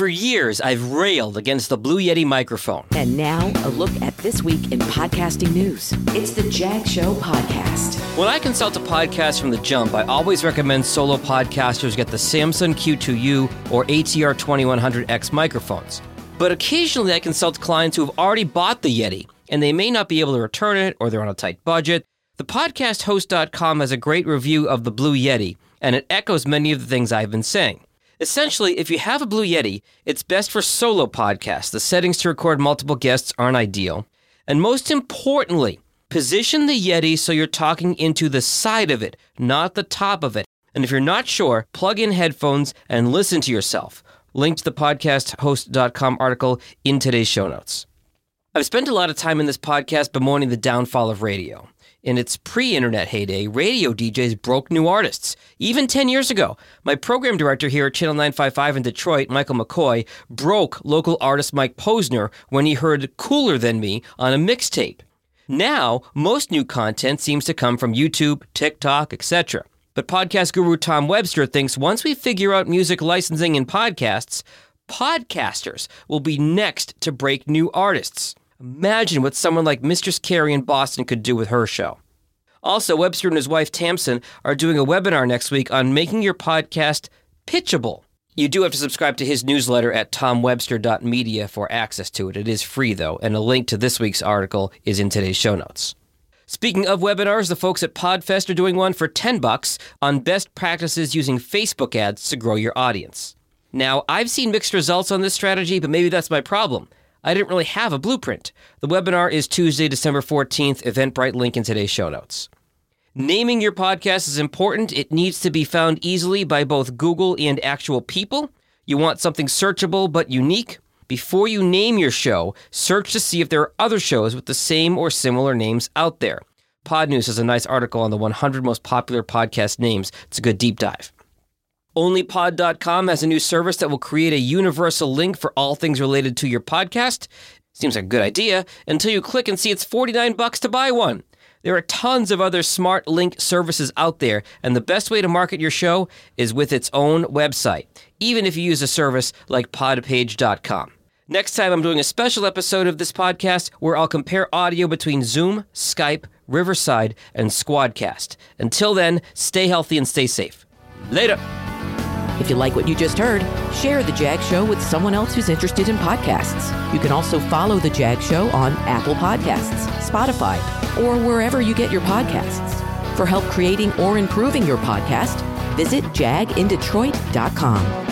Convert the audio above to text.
For years, I've railed against the Blue Yeti microphone. And now, a look at this week in podcasting news. It's the Jag Show Podcast. When I consult a podcast from the jump, I always recommend solo podcasters get the Samson Q2U or ATR 2100X microphones. But occasionally, I consult clients who have already bought the Yeti, and they may not be able to return it or they're on a tight budget. The podcasthost.com has a great review of the Blue Yeti, and it echoes many of the things I've been saying. Essentially, if you have a Blue Yeti, it's best for solo podcasts. The settings to record multiple guests aren't ideal. And most importantly, position the Yeti so you're talking into the side of it, not the top of it. And if you're not sure, plug in headphones and listen to yourself. Link to the podcasthost.com article in today's show notes. I've spent a lot of time in this podcast bemoaning the downfall of radio. In its pre internet heyday, radio DJs broke new artists. Even 10 years ago, my program director here at Channel 955 in Detroit, Michael McCoy, broke local artist Mike Posner when he heard Cooler Than Me on a mixtape. Now, most new content seems to come from YouTube, TikTok, etc. But podcast guru Tom Webster thinks once we figure out music licensing in podcasts, podcasters will be next to break new artists. Imagine what someone like Mistress Carrie in Boston could do with her show. Also, Webster and his wife Tamsin are doing a webinar next week on making your podcast pitchable. You do have to subscribe to his newsletter at tomwebster.media for access to it. It is free, though, and a link to this week's article is in today's show notes. Speaking of webinars, the folks at Podfest are doing one for 10 bucks on best practices using Facebook ads to grow your audience. Now, I've seen mixed results on this strategy, but maybe that's my problem. I didn't really have a blueprint. The webinar is Tuesday, December 14th, Eventbrite link in today's show notes. Naming your podcast is important. It needs to be found easily by both Google and actual people. You want something searchable but unique. Before you name your show, search to see if there are other shows with the same or similar names out there. Podnews has a nice article on the 100 most popular podcast names. It's a good deep dive. OnlyPod.com has a new service that will create a universal link for all things related to your podcast. Seems like a good idea until you click and see it's 49 bucks to buy one. There are tons of other smart link services out there, and the best way to market your show is with its own website, even if you use a service like podpage.com. Next time, I'm doing a special episode of this podcast where I'll compare audio between Zoom, Skype, Riverside, and Squadcast. Until then, stay healthy and stay safe. Later. If you like what you just heard, share The Jag Show with someone else who's interested in podcasts. You can also follow The Jag Show on Apple Podcasts, Spotify, or wherever you get your podcasts. For help creating or improving your podcast, visit jagindetroit.com.